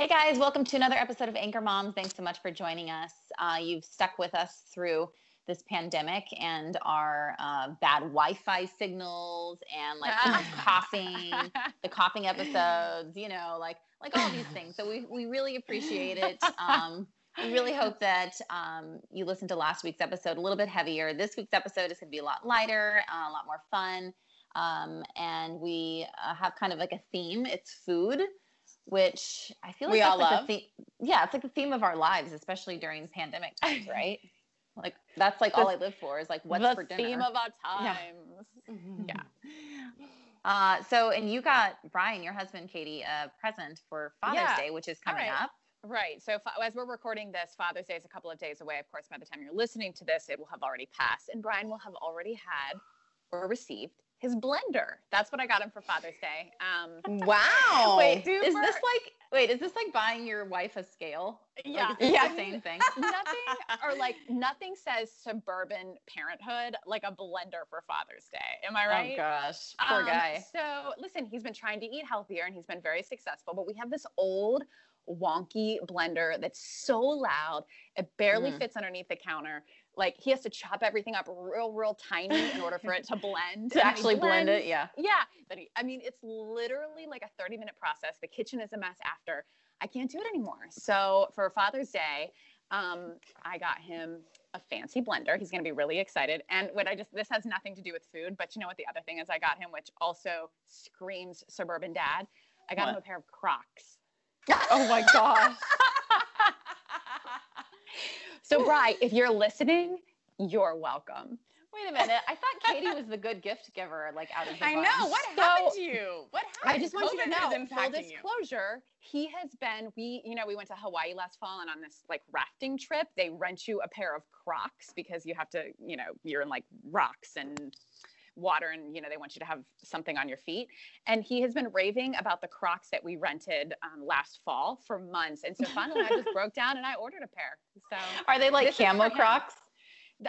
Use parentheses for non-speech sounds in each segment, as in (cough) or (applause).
Hey guys, welcome to another episode of Anchor Moms. Thanks so much for joining us. Uh, you've stuck with us through this pandemic and our uh, bad Wi-Fi signals and like (laughs) coughing, the coughing episodes, you know, like like all these things. So we we really appreciate it. Um, we really hope that um, you listened to last week's episode a little bit heavier. This week's episode is going to be a lot lighter, uh, a lot more fun, um, and we uh, have kind of like a theme. It's food which I feel like We that's all like love. the theme. Yeah, it's like the theme of our lives, especially during pandemic times, (laughs) right? like that's like all I live for is like what's the for dinner. theme of our Yeah. times. (laughs) Yeah. uh, so, and you got Brian, your husband, Katie, a present for Father's Yeah. Day, which is coming right. up. Right. So fa- as we're recording this, Father's Day is a couple of days away. Of course, by the time you're listening to this, it will have already passed, and Brian will have already had or received his blender. That's what I got him for Father's Day. Um, Wow. (laughs) Wait, is this like? Wait, is this like buying your wife a scale? yeah. Like, Yeah. the same thing? (laughs) nothing or like nothing says suburban parenthood like a blender for Father's Day. Am I right? Oh gosh, poor Um, guy. So listen, he's been trying to eat healthier and he's been very successful, but we have this old wonky blender that's so loud it barely Mm. fits underneath the counter. Like he has to chop everything up real, real tiny in order for it to (laughs) blend. To actually blend it, yeah. Yeah, but he, I mean, it's literally like a 30 minute process. The kitchen is a mess after. I can't do it anymore. So for Father's Day, um, I got him a fancy blender. He's going to be really excited. And what I just, this has nothing to do with food, but you know what? The other thing is I got him, which also screams suburban dad. I got him a pair of Crocs. Oh my (laughs) gosh. So, Bry, if you're listening, you're welcome. Wait a minute. I thought Katie was the good gift giver, like out of the I bunch. know. What So- happened to you? What happened? I just want you to know, full impacting you. disclosure, he has been, we, you know, we went to Hawaii last fall and on this like rafting trip, they rent you a pair of Crocs because you have to, you know, you're in like rocks and water and, you know, they want you to have something on your feet. And he has been raving about the Crocs that we rented um, last fall for months. And so finally I just (laughs) broke down and I ordered a pair. So Are they like camo. Crocs?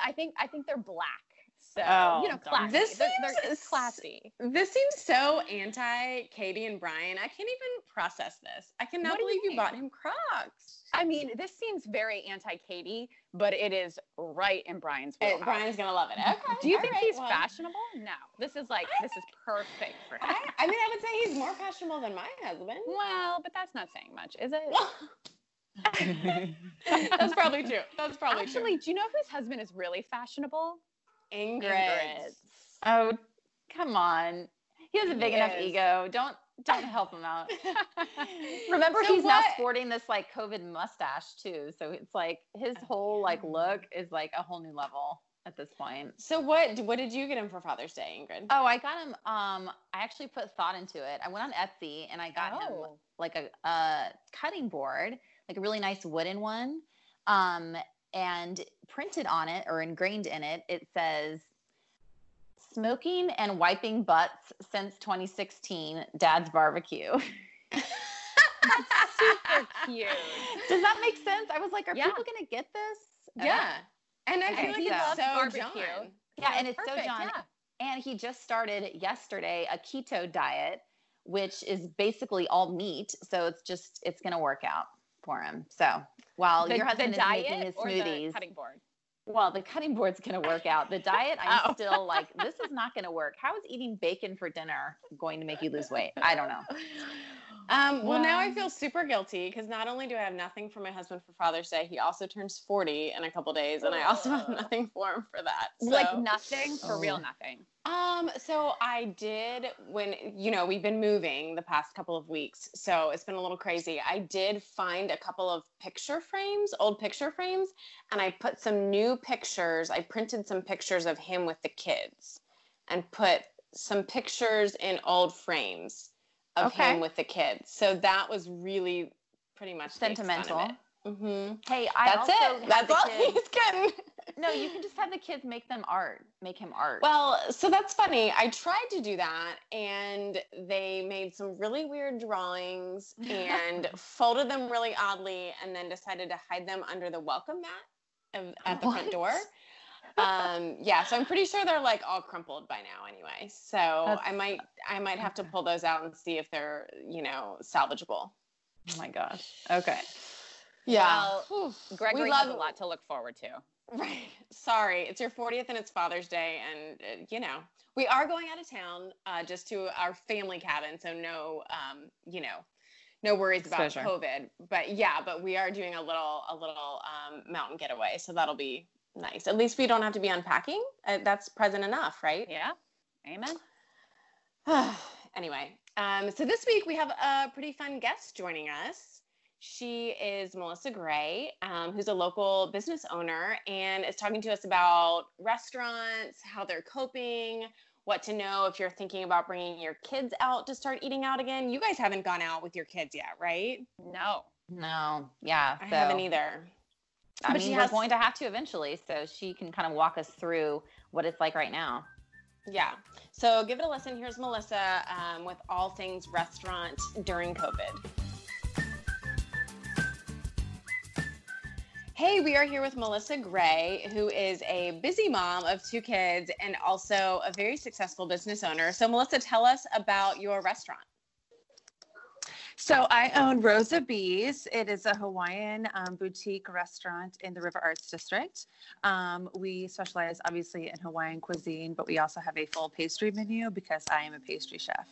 I think, I think they're black. So, Oh, you know, classy. This they're, they're seems- classy. This seems so anti Katie and Brian. I can't even process this. I cannot What do you believe you, bought him Crocs. I mean, this seems very anti Katie, but it is right in Brian's Uh, wheelhouse. Brian's gonna love it. Okay. Do you think right, he's well, fashionable? No. This is like I- this is perfect for him. I, I mean, I would say he's more fashionable than my husband. well, but that's not saying much, is it? (laughs) That's probably true. That's probably Actually, do you know whose husband is really fashionable? Ingrid. Oh, come on. He has a big He enough is. ego. Don't don't help him out. (laughs) Remember, So he's now sporting this like COVID mustache too. So it's like his whole like look is like a whole new level at this point. So what? What did you get him for Father's Day, Ingrid? Oh, I got him. Um, I actually put thought into it. I went on Etsy and I got him Oh. like a, a cutting board, like a really nice wooden one. Um, and printed on it or ingrained in it, it says smoking and wiping butts since 2016, Dad's barbecue. That's (laughs) super cute. Does that make sense? I was like, are Yeah. people gonna get this? yeah. And I I feel like it's so. Barbecue. John. Yeah, and it's perfect, so John. yeah. And he just started yesterday a keto diet, which is basically all meat. So it's just it's gonna work out for him. So while The, your husband the is making his smoothies, cutting board? well, the cutting board's gonna work out. The diet, I'm Oh. still (laughs) like, this is not gonna work. How is eating bacon for dinner going to make you lose weight? I don't know. (laughs) Um, well, now I feel super guilty because not only do I have nothing for my husband for Father's Day, he also turns 40 in a couple days, and I also have nothing for him for that. Like nothing for real, Oh. nothing. Um, so I did when you know we've been moving the past couple of weeks, so it's been a little crazy. I did find a couple of picture frames, old picture frames, and I put some new pictures. I printed some pictures of him with the kids, and put some pictures in old frames of Okay. him with the kids. So that was really pretty much Sentimental. Mm-hmm. Hey, I That's it. That's all kids- he's getting. (laughs) No, you can just have the kids make them art. Make him art. Well, so that's funny. I tried to do that and they made some really weird drawings (laughs) and folded them really oddly and then decided to hide them under the welcome mat of, at the front door. Um, yeah, so I'm pretty sure they're like all crumpled by now anyway. So That's- I might I might have to pull those out and see if they're, you know, salvageable. oh my gosh. Okay. Yeah. Well, Gregory we has love a lot to look forward to. Right. Sorry. It's your 40th and it's Father's Day. And, uh, you know, we are going out of town uh, just to our family cabin. So, no, um, you know, no worries about Exposure. COVID. But yeah, but we are doing a little, a little um, mountain getaway. So that'll be nice. At least we don't have to be unpacking. Uh, that's present enough, right? Yeah. Amen. (sighs) anyway, um, so this week we have a pretty fun guest joining us. She is Melissa Gray, um, who's a local business owner and is talking to us about restaurants, how they're coping, what to know if you're thinking about bringing your kids out to start eating out again. You guys haven't gone out with your kids yet, right? No. No. Yeah. I so, haven't either. I But she mean, we're going to have to eventually, so she can kind of walk us through what it's like right now. Yeah. So give it a listen. Here's Melissa um, with all things restaurant during COVID. Hey, we are here with Melissa Gray, who is a busy mom of two kids and also a very successful business owner. So, Melissa, tell us about your restaurant. So I own Rosa Bees. It is a Hawaiian um, boutique restaurant in the River Arts District. Um, we specialize obviously in Hawaiian cuisine, but we also have a full pastry menu because I am a pastry chef.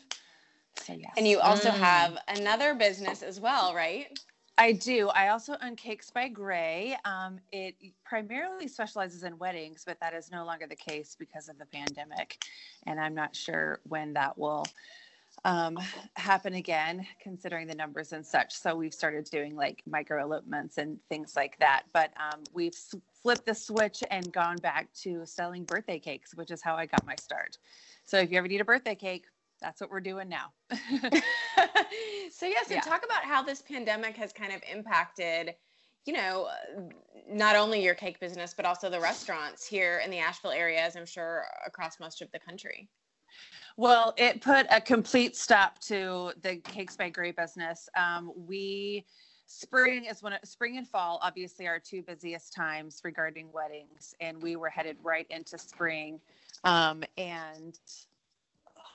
So yes. And you also Mm. have another business as well, right? I do. I also own Cakes by Gray. Um, it primarily specializes in weddings, but that is no longer the case because of the pandemic. And I'm not sure when that will um, happen again, considering the numbers and such. So we've started doing like micro elopements and things like that. But um, we've s- flipped the switch and gone back to selling birthday cakes, which is how I got my start. So if you ever need a birthday cake, that's what we're doing now. (laughs) so yeah, so Yeah. talk about how this pandemic has kind of impacted, you know, not only your cake business but also the restaurants here in the Asheville area, as I'm sure across most of the country. Well, it put a complete stop to the Cakes by Gray business. Um, we spring is when spring and fall obviously are two busiest times regarding weddings, and we were headed right into spring. Um, and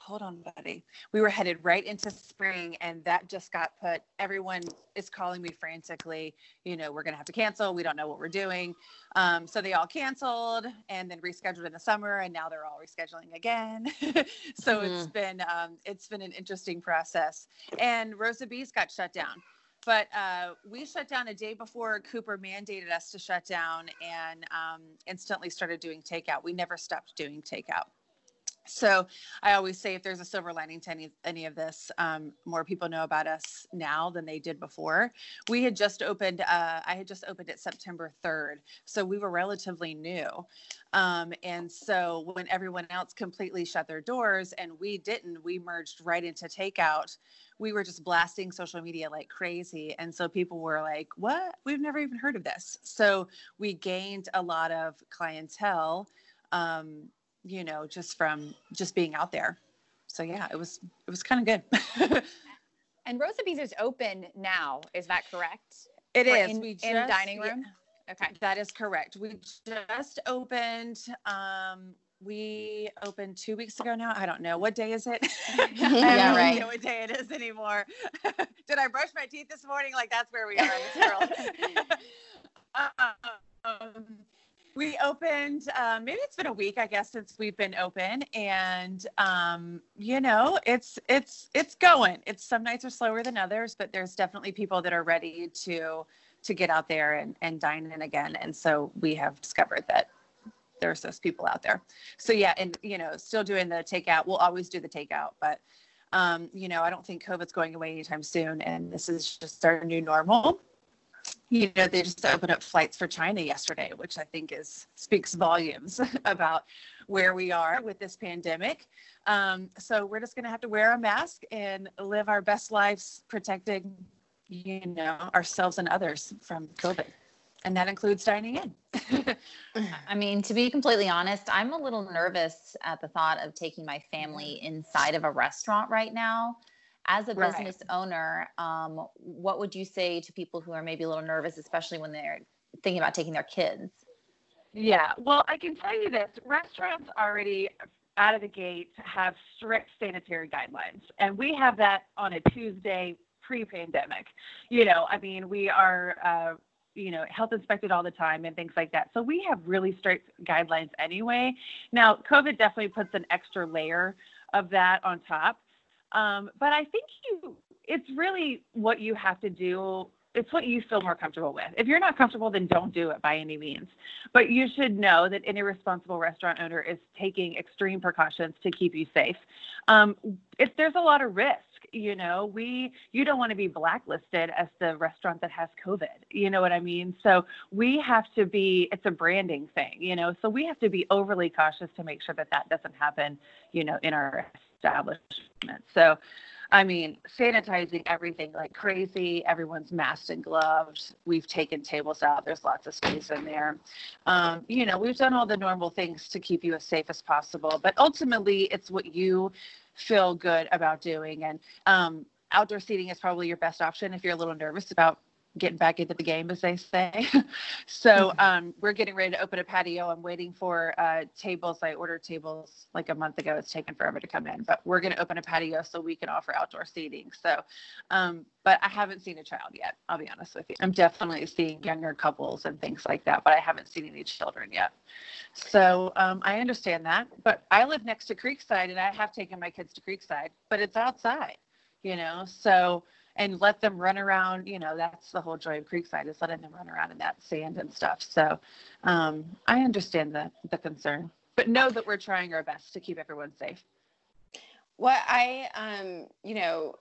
hold on, buddy, we were headed right into spring, and that just got put. Everyone is calling me frantically. You know, we're gonna have to cancel. We don't know what we're doing. Um, so they all canceled and then rescheduled in the summer, and now they're all rescheduling again. (laughs) so it's been um, it's been an interesting process. And Rosa Bees got shut down, but uh, we shut down a day before Cooper mandated us to shut down, and um, instantly started doing takeout. We never stopped doing takeout. So I always say if there's a silver lining to any, any of this, um, more people know about us now than they did before. We had just opened, uh, I had just opened it September 3rd. So we were relatively new. Um, and so when everyone else completely shut their doors and we didn't, we merged right into takeout. We were just blasting social media like crazy. And so people were like, what? We've never even heard of this. So we gained a lot of clientele. Um, you know, just from just being out there. So yeah, it was it was kind of good. (laughs) And Rosa Bees is open now. Is that correct? It Or is. in- we in just- dining yeah, room? Okay. that is correct. We just opened. Um, we opened two weeks ago now. I don't know what day is it. (laughs) I have Yeah, right. idea what day it is anymore. (laughs) Did I brush my teeth this morning? Like that's where we are in this world. um, we opened uh, maybe it's been a week i guess since we've been open and um, you know it's it's it's going. It's some nights are slower than others but there's definitely people that are ready to to get out there and, and dine in again. And so we have discovered that there's those people out there. So yeah and you know still doing the takeout. We'll always do the takeout but um, you know i don't think covid's going away anytime soon and this is just our new normal you know they just opened up flights for china yesterday which i think is speaks volumes (laughs) about where we are with this pandemic. Um, so we're just going to have to wear a mask and live our best lives protecting you know ourselves and others from covid. And that includes dining in. (laughs) I mean, to be completely honest, I'm a little nervous at the thought of taking my family inside of a restaurant right now. As a Right. business owner, um, what would you say to people who are maybe a little nervous, especially when they're thinking about taking their kids? Yeah, well, I can tell you this restaurants already out of the gate have strict sanitary guidelines, and we have that on a Tuesday pre pandemic. You know, I mean, we are, uh, you know, health inspected all the time and things like that. So we have really strict guidelines anyway. Now, COVID definitely puts an extra layer of that on top. Um, but I think you, it's really what you have to do. It's what you feel more comfortable with. If you're not comfortable, then don't do it by any means. But you should know that any responsible restaurant owner is taking extreme precautions to keep you safe. Um, if there's a lot of risk, you know, we you don't want to be blacklisted as the restaurant that has COVID. You know what I mean? So we have to be. It's a branding thing, you know. So we have to be overly cautious to make sure that that doesn't happen, you know, in our establishment. So. I mean, sanitizing everything like crazy. Everyone's masked and gloved. We've taken tables out. There's lots of space in there. Um, you know, we've done all the normal things to keep you as safe as possible. But ultimately, it's what you feel good about doing. And um, outdoor seating is probably your best option if you're a little nervous about getting back into the game, as they say. (laughs) so um, we're getting ready to open a patio. I'm waiting for uh, tables. I ordered tables like a month ago. It's taken forever to come in, but we're going to open a patio so we can offer outdoor seating. So, um, but I haven't seen a child yet. I'll be honest with you. I'm definitely seeing younger couples and things like that, but I haven't seen any children yet. So um, I understand that. But I live next to Creekside, and I have taken my kids to Creekside, but it's outside, you know. So and let them run around. You know, that's the whole joy of Creekside is letting them run around in that sand and stuff. So um, I understand the the concern, but know that we're trying our best to keep everyone safe. What I, um, you know,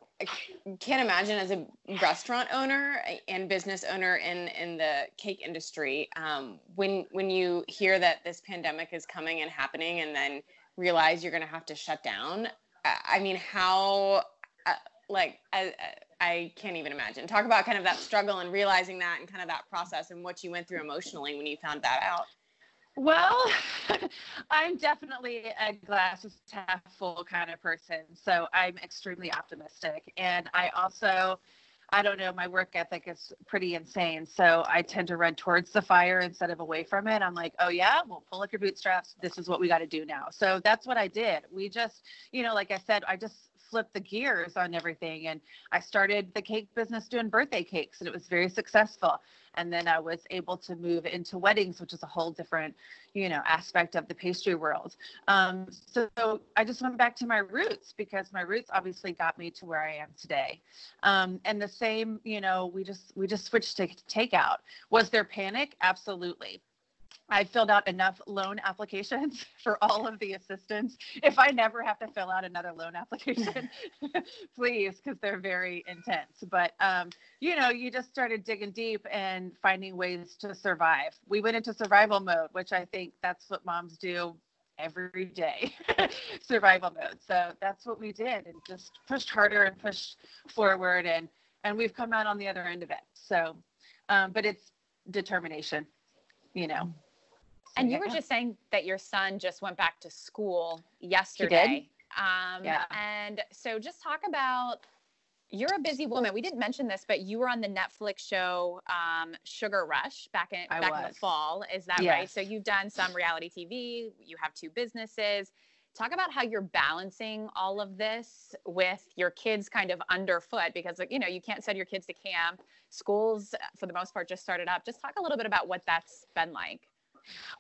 can't imagine as a restaurant owner and business owner in in the cake industry, um, when when you hear that this pandemic is coming and happening, and then realize you're going to have to shut down. I mean, how, uh, like, I, I can't even imagine. Talk about kind of that struggle and realizing that, and kind of that process, and what you went through emotionally when you found that out. Well, (laughs) I'm definitely a glasses half full kind of person. So I'm extremely optimistic. And I also, I don't know, my work ethic is pretty insane. So I tend to run towards the fire instead of away from it. I'm like, oh, yeah, well, pull up your bootstraps. This is what we got to do now. So that's what I did. We just, you know, like I said, I just flipped the gears on everything. And I started the cake business doing birthday cakes, and it was very successful and then I was able to move into weddings, which is a whole different, you know, aspect of the pastry world. Um, so I just went back to my roots because my roots obviously got me to where I am today. Um, and the same, you know, we just we just switched to takeout. Was there panic? Absolutely. I filled out enough loan applications (laughs) for all of the assistants. If I never have to fill out another loan application, (laughs) please, because they're very intense. But um, you know, you just started digging deep and finding ways to survive. We went into survival mode, which I think that's what moms do every day (laughs) survival mode so that's what we did and just pushed harder and pushed forward and and we've come out on the other end of it so um, but it's determination you know And you were just saying that your son just went back to school yesterday. Um, Yeah. And so just talk about you're a busy woman. We didn't mention this, but you were on the Netflix show um, Sugar Rush back in I back in the fall. Is that right? Yes. So you've done some reality TV. You have two businesses. Talk about how you're balancing all of this with your kids kind of underfoot because you know you can't send your kids to camp. Schools for the most part just started up. Just talk a little bit about what that's been like.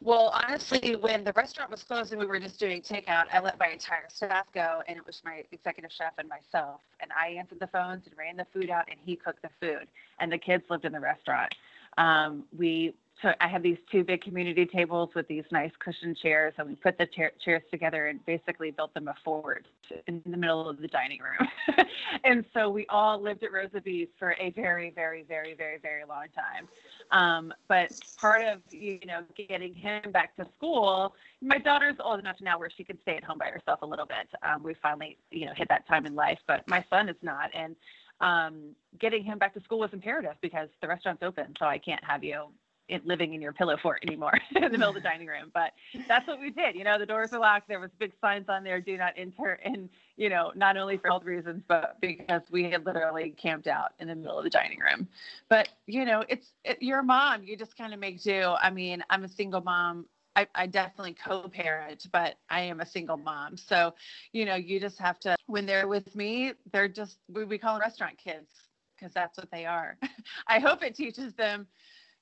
Well, honestly, when the restaurant was closed and we were just doing takeout, I let my entire staff go, and it was my executive chef and myself. And I answered the phones and ran the food out, and he cooked the food. And the kids lived in the restaurant. Um, we took, I have these two big community tables with these nice cushioned chairs, and we put the cha- chairs together and basically built them a fort in the middle of the dining room. (laughs) and so we all lived at Rosa Bees for a very, very, very, very, very long time. Um, but part of you know getting him back to school, my daughter's old enough now where she can stay at home by herself a little bit. Um, we finally you know hit that time in life, but my son is not, and um, getting him back to school was imperative because the restaurant's open, so I can't have you it, living in your pillow fort anymore (laughs) in the middle of the (laughs) dining room. But that's what we did. You know, the doors were locked. There was big signs on there, do not enter. And, you know, not only for health reasons, but because we had literally camped out in the middle of the dining room. But, you know, it's, it, you're mom. You just kind of make do. I mean, I'm a single mom. I, I definitely co-parent, but I am a single mom. So, you know, you just have to, when they're with me, they're just, we, we call them restaurant kids because that's what they are. (laughs) I hope it teaches them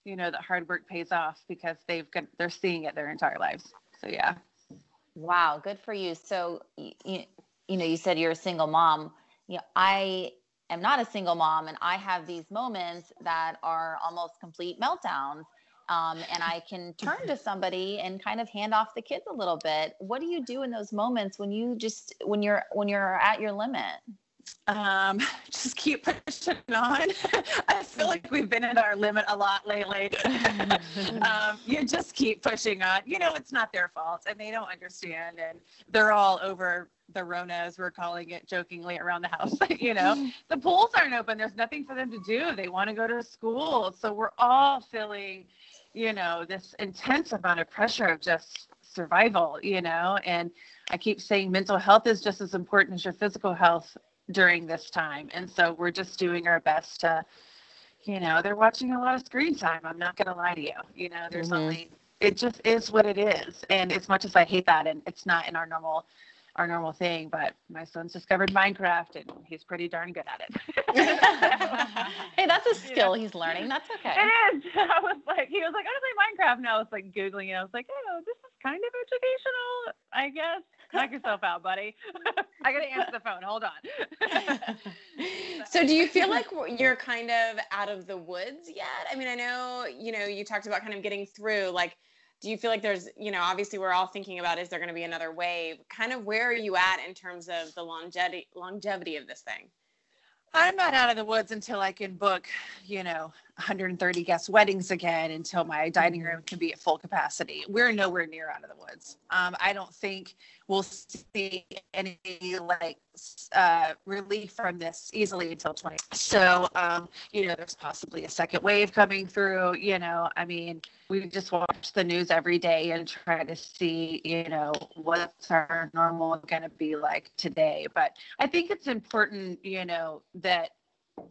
you know that hard work pays off because they've got they're seeing it their entire lives. So yeah. Wow good for you. So you, you know you said you're a single mom. You know i am not a single mom and i have these moments that are almost complete meltdowns um, and i can turn to somebody and kind of hand off the kids a little bit. What do you do in those moments when you just when you're when you're at your limit um, (laughs) just keep pushing on. (laughs) I feel like we've been at our limit a lot lately. (laughs) um, you just keep pushing on. You know, it's not their fault and they don't understand. And they're all over the Rona, as we're calling it jokingly around the house. you know, the pools aren't open. There's nothing for them to do. They want to go to school. So we're all feeling, you know, this intense amount of pressure of just survival, you know, and I keep saying mental health is just as important as your physical health during this time. And so we're just doing our best to, you know, they're watching a lot of screen time. I'm not going to lie to you. You know, there's mm-hmm. only, it just is what it is. And as much as I hate that, and it's not in our normal, our normal thing, but my son's discovered Minecraft and he's pretty darn good at it. (laughs) hey, that's a (laughs) skill he's learning. That's okay. It is. (laughs) I was like, he was like, I want to play Minecraft. And I was like Googling it. I was like, oh, this is kind of educational, I guess. Knock yourself out, buddy. (laughs) I gotta answer the phone. Hold on. (laughs) (laughs) so, do you feel like you're kind of out of the woods yet? I mean, I know you know you talked about kind of getting through. Like, do you feel like there's you know obviously we're all thinking about is there going to be another wave? Kind of where are you at in terms of the longevity longevity of this thing? I'm not out of the woods until I can book, you know, 130 guest weddings again until my dining room can be at full capacity. We're nowhere near out of the woods. Um, I don't think we'll see any like uh, relief from this easily until 20. So, um, you know, there's possibly a second wave coming through. You know, I mean, we just watch the news every day and try to see, you know, what's our normal going to be like today. But I think it's important, you know, that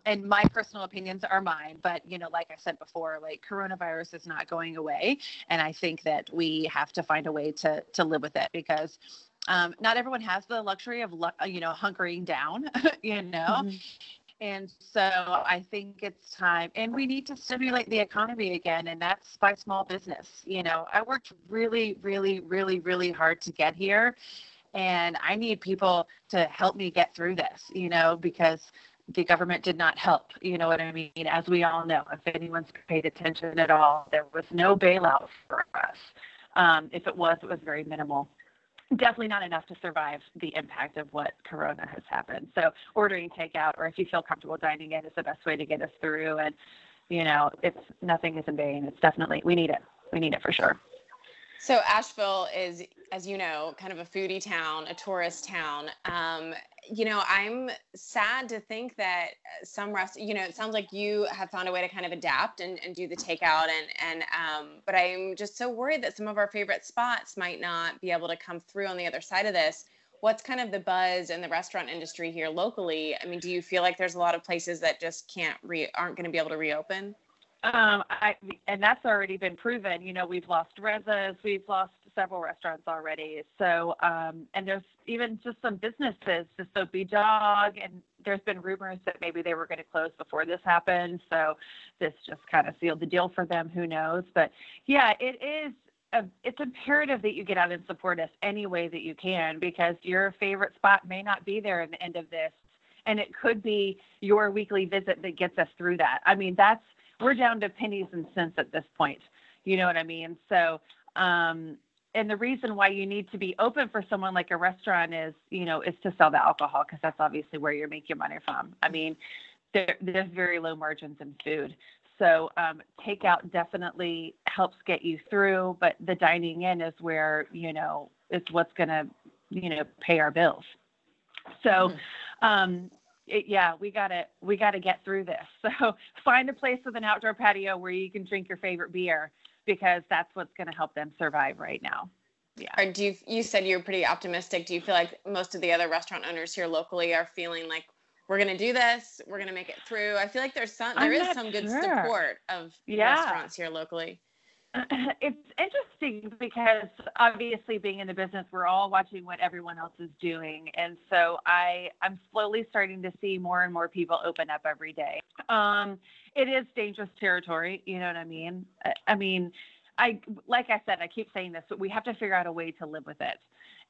and my personal opinions are mine but you know like i said before like coronavirus is not going away and i think that we have to find a way to to live with it because um, not everyone has the luxury of you know hunkering down (laughs) you know? Mm-hmm. and so i think it's time and we need to stimulate the economy again and that's by small business you know? I worked really really really really hard to get here and i need people to help me get through this you know? Because the government did not help. You know what I mean? As we all know, if anyone's paid attention at all, there was no bailout for us. Um, if it was, it was very minimal. Definitely not enough to survive the impact of what Corona has happened. So ordering takeout, or if you feel comfortable dining in, is the best way to get us through. And you know, it's nothing is in vain. It's definitely we need it. We need it for sure. So Asheville is, as you know, kind of a foodie town, a tourist town. Um, you know, I'm sad to think that some rest, you know, it sounds like you have found a way to kind of adapt and, and do the takeout and, and, um, but I'm just so worried that some of our favorite spots might not be able to come through on the other side of this. What's kind of the buzz in the restaurant industry here locally? I mean, do you feel like there's a lot of places that just can't re, aren't going to be able to reopen? Um, I, and that's already been proven. You know, we've lost Reza's, we've lost several restaurants already. So, um, and there's even just some businesses, the Soapy Dog, and there's been rumors that maybe they were going to close before this happened. So, this just kind of sealed the deal for them. Who knows? But yeah, it is uh, it's imperative that you get out and support us any way that you can because your favorite spot may not be there at the end of this and it could be your weekly visit that gets us through that i mean that's we're down to pennies and cents at this point you know what i mean so um and the reason why you need to be open for someone like a restaurant is you know is to sell the alcohol because that's obviously where you make your money from i mean there, there's very low margins in food so um, takeout definitely helps get you through, but the dining in is where you know it's what's going to you know pay our bills. So, mm-hmm. um, it, yeah, we gotta we gotta get through this. (laughs) So find a place with an outdoor patio where you can drink your favorite beer because that's what's going to help them survive right now. Yeah. Or do you you said you're pretty optimistic? Do you feel like most of the other restaurant owners here locally are feeling like we're going to do this. We're going to make it through. I feel like there's some, there I'm is some good support of yeah. restaurants here locally. (laughs) It's interesting because obviously being in the business, we're all watching what everyone else is doing. And so I, I'm slowly starting to see more and more people open up every day. Um, it is dangerous territory. You know what I mean? I, I mean, I, like I said, I keep saying this, but we have to figure out a way to live with it.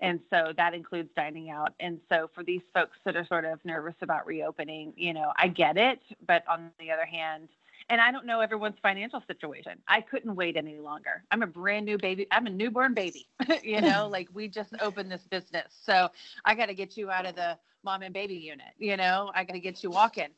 And so that includes dining out. And so for these folks that are sort of nervous about reopening, you know, I get it. But on the other hand, and I don't know everyone's financial situation. I couldn't wait any longer. I'm a brand new baby. I'm a newborn baby. (laughs) you know, (laughs) like we just opened this business. So I got to get you out of the mom and baby unit. You know, I got to get you walking.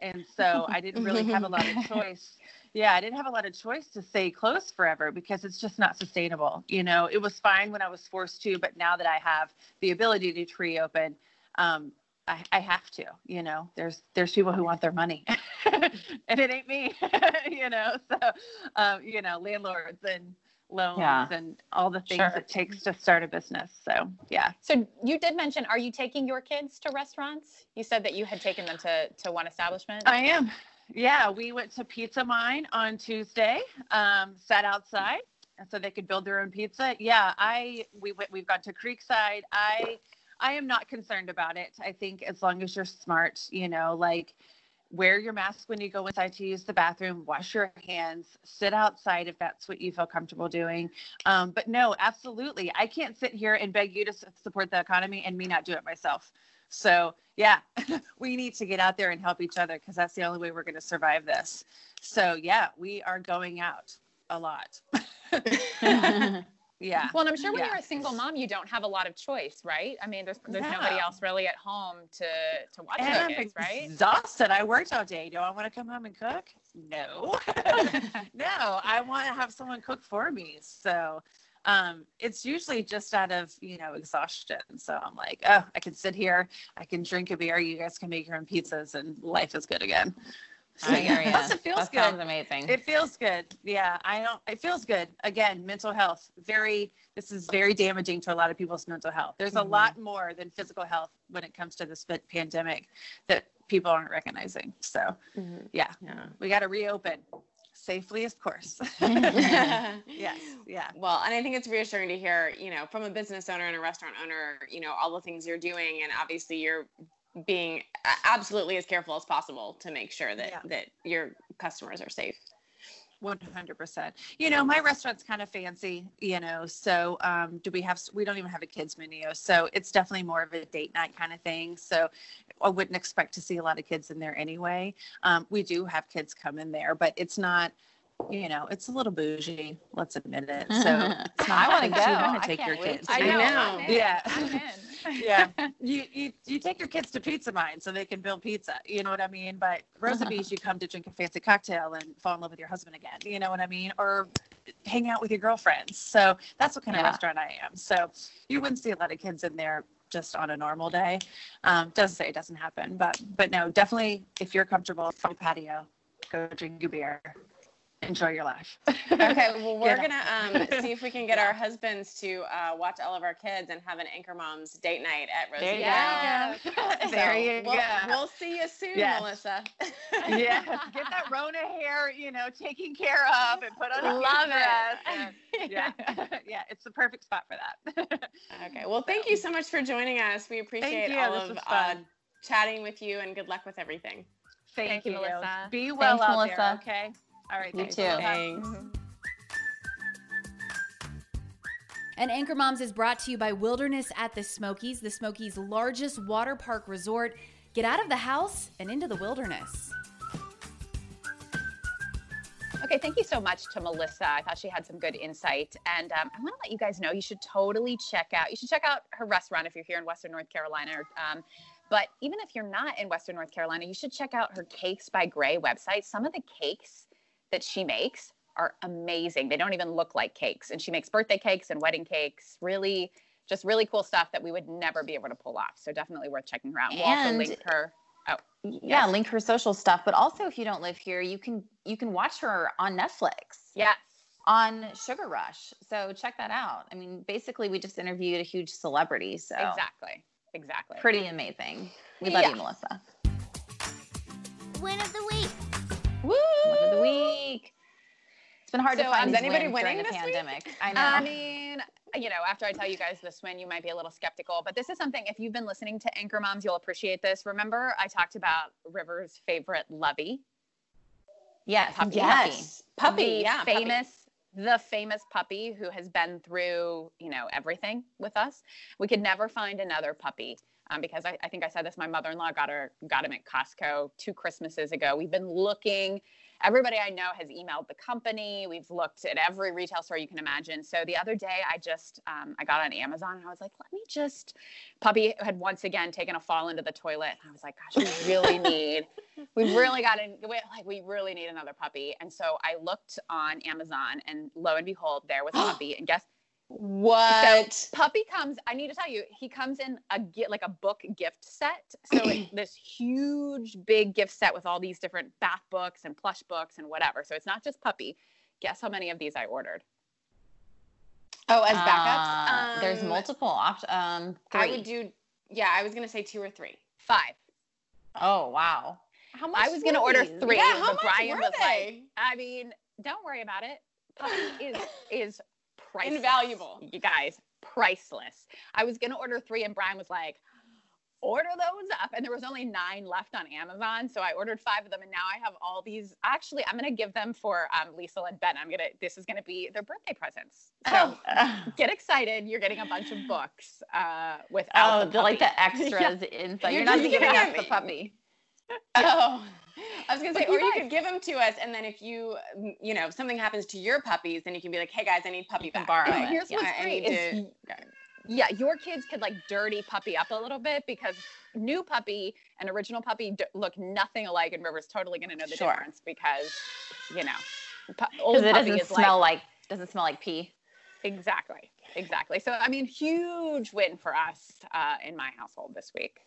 And so I didn't really have a lot of (laughs) choice yeah, I didn't have a lot of choice to stay close forever because it's just not sustainable. You know, it was fine when I was forced to, but now that I have the ability to reopen, um, I, I have to. You know, there's there's people who want their money, (laughs) and it ain't me. (laughs) you know, so um, you know, landlords and loans yeah. and all the things sure. it takes to start a business. So, yeah. So, you did mention, are you taking your kids to restaurants? You said that you had taken them to, to one establishment. I am. Yeah, we went to Pizza Mind on Tuesday. Um, sat outside and so they could build their own pizza. Yeah, I we went. We've gone to Creekside. I I am not concerned about it. I think as long as you're smart, you know, like wear your mask when you go inside to use the bathroom, wash your hands, sit outside if that's what you feel comfortable doing. Um, but no, absolutely, I can't sit here and beg you to support the economy and me not do it myself. So yeah, (laughs) we need to get out there and help each other because that's the only way we're going to survive this. So yeah, we are going out a lot. (laughs) (laughs) yeah. Well, and I'm sure when yeah. you're a single mom, you don't have a lot of choice, right? I mean, there's there's yeah. nobody else really at home to to watch and the kids, right? Exhausted. I worked all day. Do I want to come home and cook? No. (laughs) no, I want to have someone cook for me. So um, it's usually just out of you know exhaustion. So I'm like, oh, I can sit here, I can drink a beer, you guys can make your own pizzas, and life is good again. So, yeah. Plus, it feels that good. Sounds amazing. It feels good. Yeah, I don't. It feels good. Again, mental health. Very. This is very damaging to a lot of people's mental health. There's mm-hmm. a lot more than physical health when it comes to this pandemic that people aren't recognizing. So, mm-hmm. yeah, yeah, we got to reopen safely, of course. (laughs) (laughs) yes, yeah. Well, and I think it's reassuring to hear, you know, from a business owner and a restaurant owner, you know, all the things you're doing, and obviously you're being absolutely as careful as possible to make sure that yeah. that your customers are safe. 100%. You know, my restaurant's kind of fancy, you know, so um, do we have, we don't even have a kids menu. So it's definitely more of a date night kind of thing. So I wouldn't expect to see a lot of kids in there anyway. Um, we do have kids come in there, but it's not, you know, it's a little bougie. Let's admit it. (laughs) So I want to go. You want to take your kids. I know. I know. Yeah. (laughs) yeah. (laughs) You, you you take your kids to Pizza Mind so they can build pizza. You know what I mean? But Rosa Bees, you come to drink a fancy cocktail and fall in love with your husband again. You know what I mean? Or hang out with your girlfriends. So that's what kind of restaurant I am. So you wouldn't see a lot of kids in there just on a normal day. Um, doesn't say it doesn't happen, but but no, definitely if you're comfortable, find a patio, go drink a beer, enjoy your life. okay, (laughs) well, we're gonna um, see if we can (laughs) get our husbands to uh, watch all of our kids and have an Anchor Moms date night at Rosie. There you yeah. go. (laughs) there you we'll, go. We'll see you soon, yes. Melissa. yeah, get that Rona hair, you know, taken care of and put on a Love dress. And, yeah, yeah, it's the perfect spot for that. okay, well, thank you so much for joining us. We appreciate all of uh, chatting with you, and good luck with everything. Thank, thank you, Melissa. Be well Thanks, out Melissa. there. Okay. All right. You too. Thanks. Mm-hmm. And Anchor Moms is brought to you by Wilderness at the Smokies, the Smokies' largest water park resort. Get out of the house and into the wilderness. Okay, thank you so much to Melissa. I thought she had some good insight. And um, I want to let you guys know you should totally check out, you should check out her restaurant if you're here in Western North Carolina. Um, but even if you're not in Western North Carolina, you should check out her Cakes by Gray website. Some of the cakes that she makes are amazing. They don't even look like cakes. And she makes birthday cakes and wedding cakes. Really, just really cool stuff that we would never be able to pull off. So definitely worth checking her out. We'll also And- link her. Oh, Yeah, link her social stuff. But also, if you don't live here, you can you can watch her on Netflix. yes. on Sugar Rush. So check that out. I mean, basically, we just interviewed a huge celebrity. So Exactly. Exactly. pretty amazing. We love Yeah. you, Melissa. Win of the week. Woo! Win of the week. It's been hard to find um, is anybody winning the this week? pandemic. I um, know. I mean, you know, after I tell you guys this win, you might be a little skeptical, but this is something, if you've been listening to Anchor Moms, you'll appreciate this. Remember, I talked about River's favorite Lovey, yes, puppy. Yes. Puppy. the yeah. puppy. famous, the famous puppy who has been through, you know, everything with us. We could never find another puppy. Um, because I, I think I said this, my mother-in-law got her got him at Costco two Christmases ago. We've been looking. Everybody I know has emailed the company. We've looked at every retail store you can imagine. So the other day, I just um, I got on Amazon and I was like, let me just. Puppy had once again taken a fall into the toilet. And I was like, gosh, we really (laughs) need, we really got to like we really need another puppy. And so I looked on Amazon, and lo and behold, there was a puppy. And guess What? puppy comes i need to tell you he comes in a gi- like a book gift set so it, (clears throat) this huge big gift set with all these different bath books and plush books and whatever so it's not just puppy guess how many of these i ordered oh, as Uh, backups. there's Um, multiple options. Um, I would do. Yeah, I was gonna say two or three. five Oh wow. How much? I was gonna order these? three, Yeah, how much Brian were was like, i mean don't worry about it puppy is (laughs) is priceless. Invaluable. you guys priceless. I was gonna order three and brian was like order those up. And there was only nine left on amazon so i ordered five of them and now i have all these. Actually i'm gonna give them for um, lisa and ben. I'm gonna this is gonna be their birthday presents. So Oh, (laughs) get excited. You're getting a bunch of books uh without oh the the, like the (laughs) extras inside. You're You're, not just giving giving us the puppy. (laughs) Oh, I was gonna say, But or you could give them to us, and then if you, mm, you know, if something happens to your puppies, then you can be like, "Hey guys, I need puppy You back." borrow it. Here's yeah, what's I great is to- yeah, your kids could like dirty puppy up a little bit because new puppy and original puppy d- look nothing alike, and River's totally going to know the Sure. difference because you know, pu- old it puppy doesn't smell like like doesn't smell like pee. exactly, exactly. So I mean, huge win for us uh, in my household this week.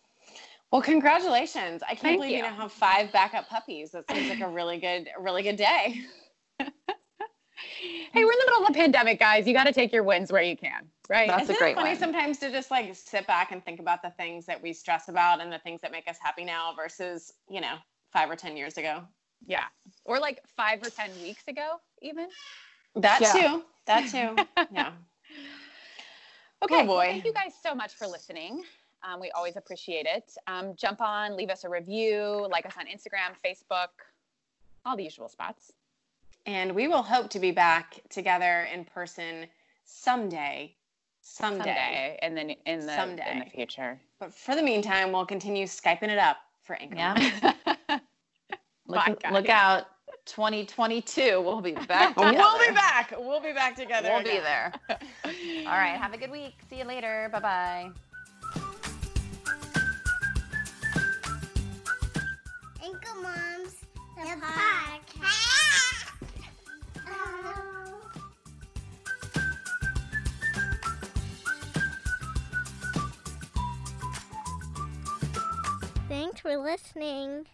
Well, congratulations! I can't Thank believe you. you. now have five backup puppies. That seems like a really good, really good day. (laughs) Hey, we're in the middle of a pandemic, guys. You got to take your wins where you can, right? That's Isn't a great it funny one. sometimes to just like sit back and think about the things that we stress about and the things that make us happy now versus, you know, five or ten years ago. yeah, or like five or ten weeks ago, even. That Yeah. too. That too. (laughs) yeah. Okay, Oh, well, thank you guys so much for listening. Um, we always appreciate it. Um, jump on, leave us a review, like us on Instagram, Facebook, all the usual spots. And we will hope to be back together in person someday. Someday. Someday, and then in the someday. in the future. But for the meantime, we'll continue Skyping it up for Anchor. Yeah. (laughs) Look, look out. 2022. We'll be (laughs) back. We'll be back. We'll be back together. We'll be there. All right. Have a good week. See you later. Bye bye. Moms, the, podcast. Thanks for listening.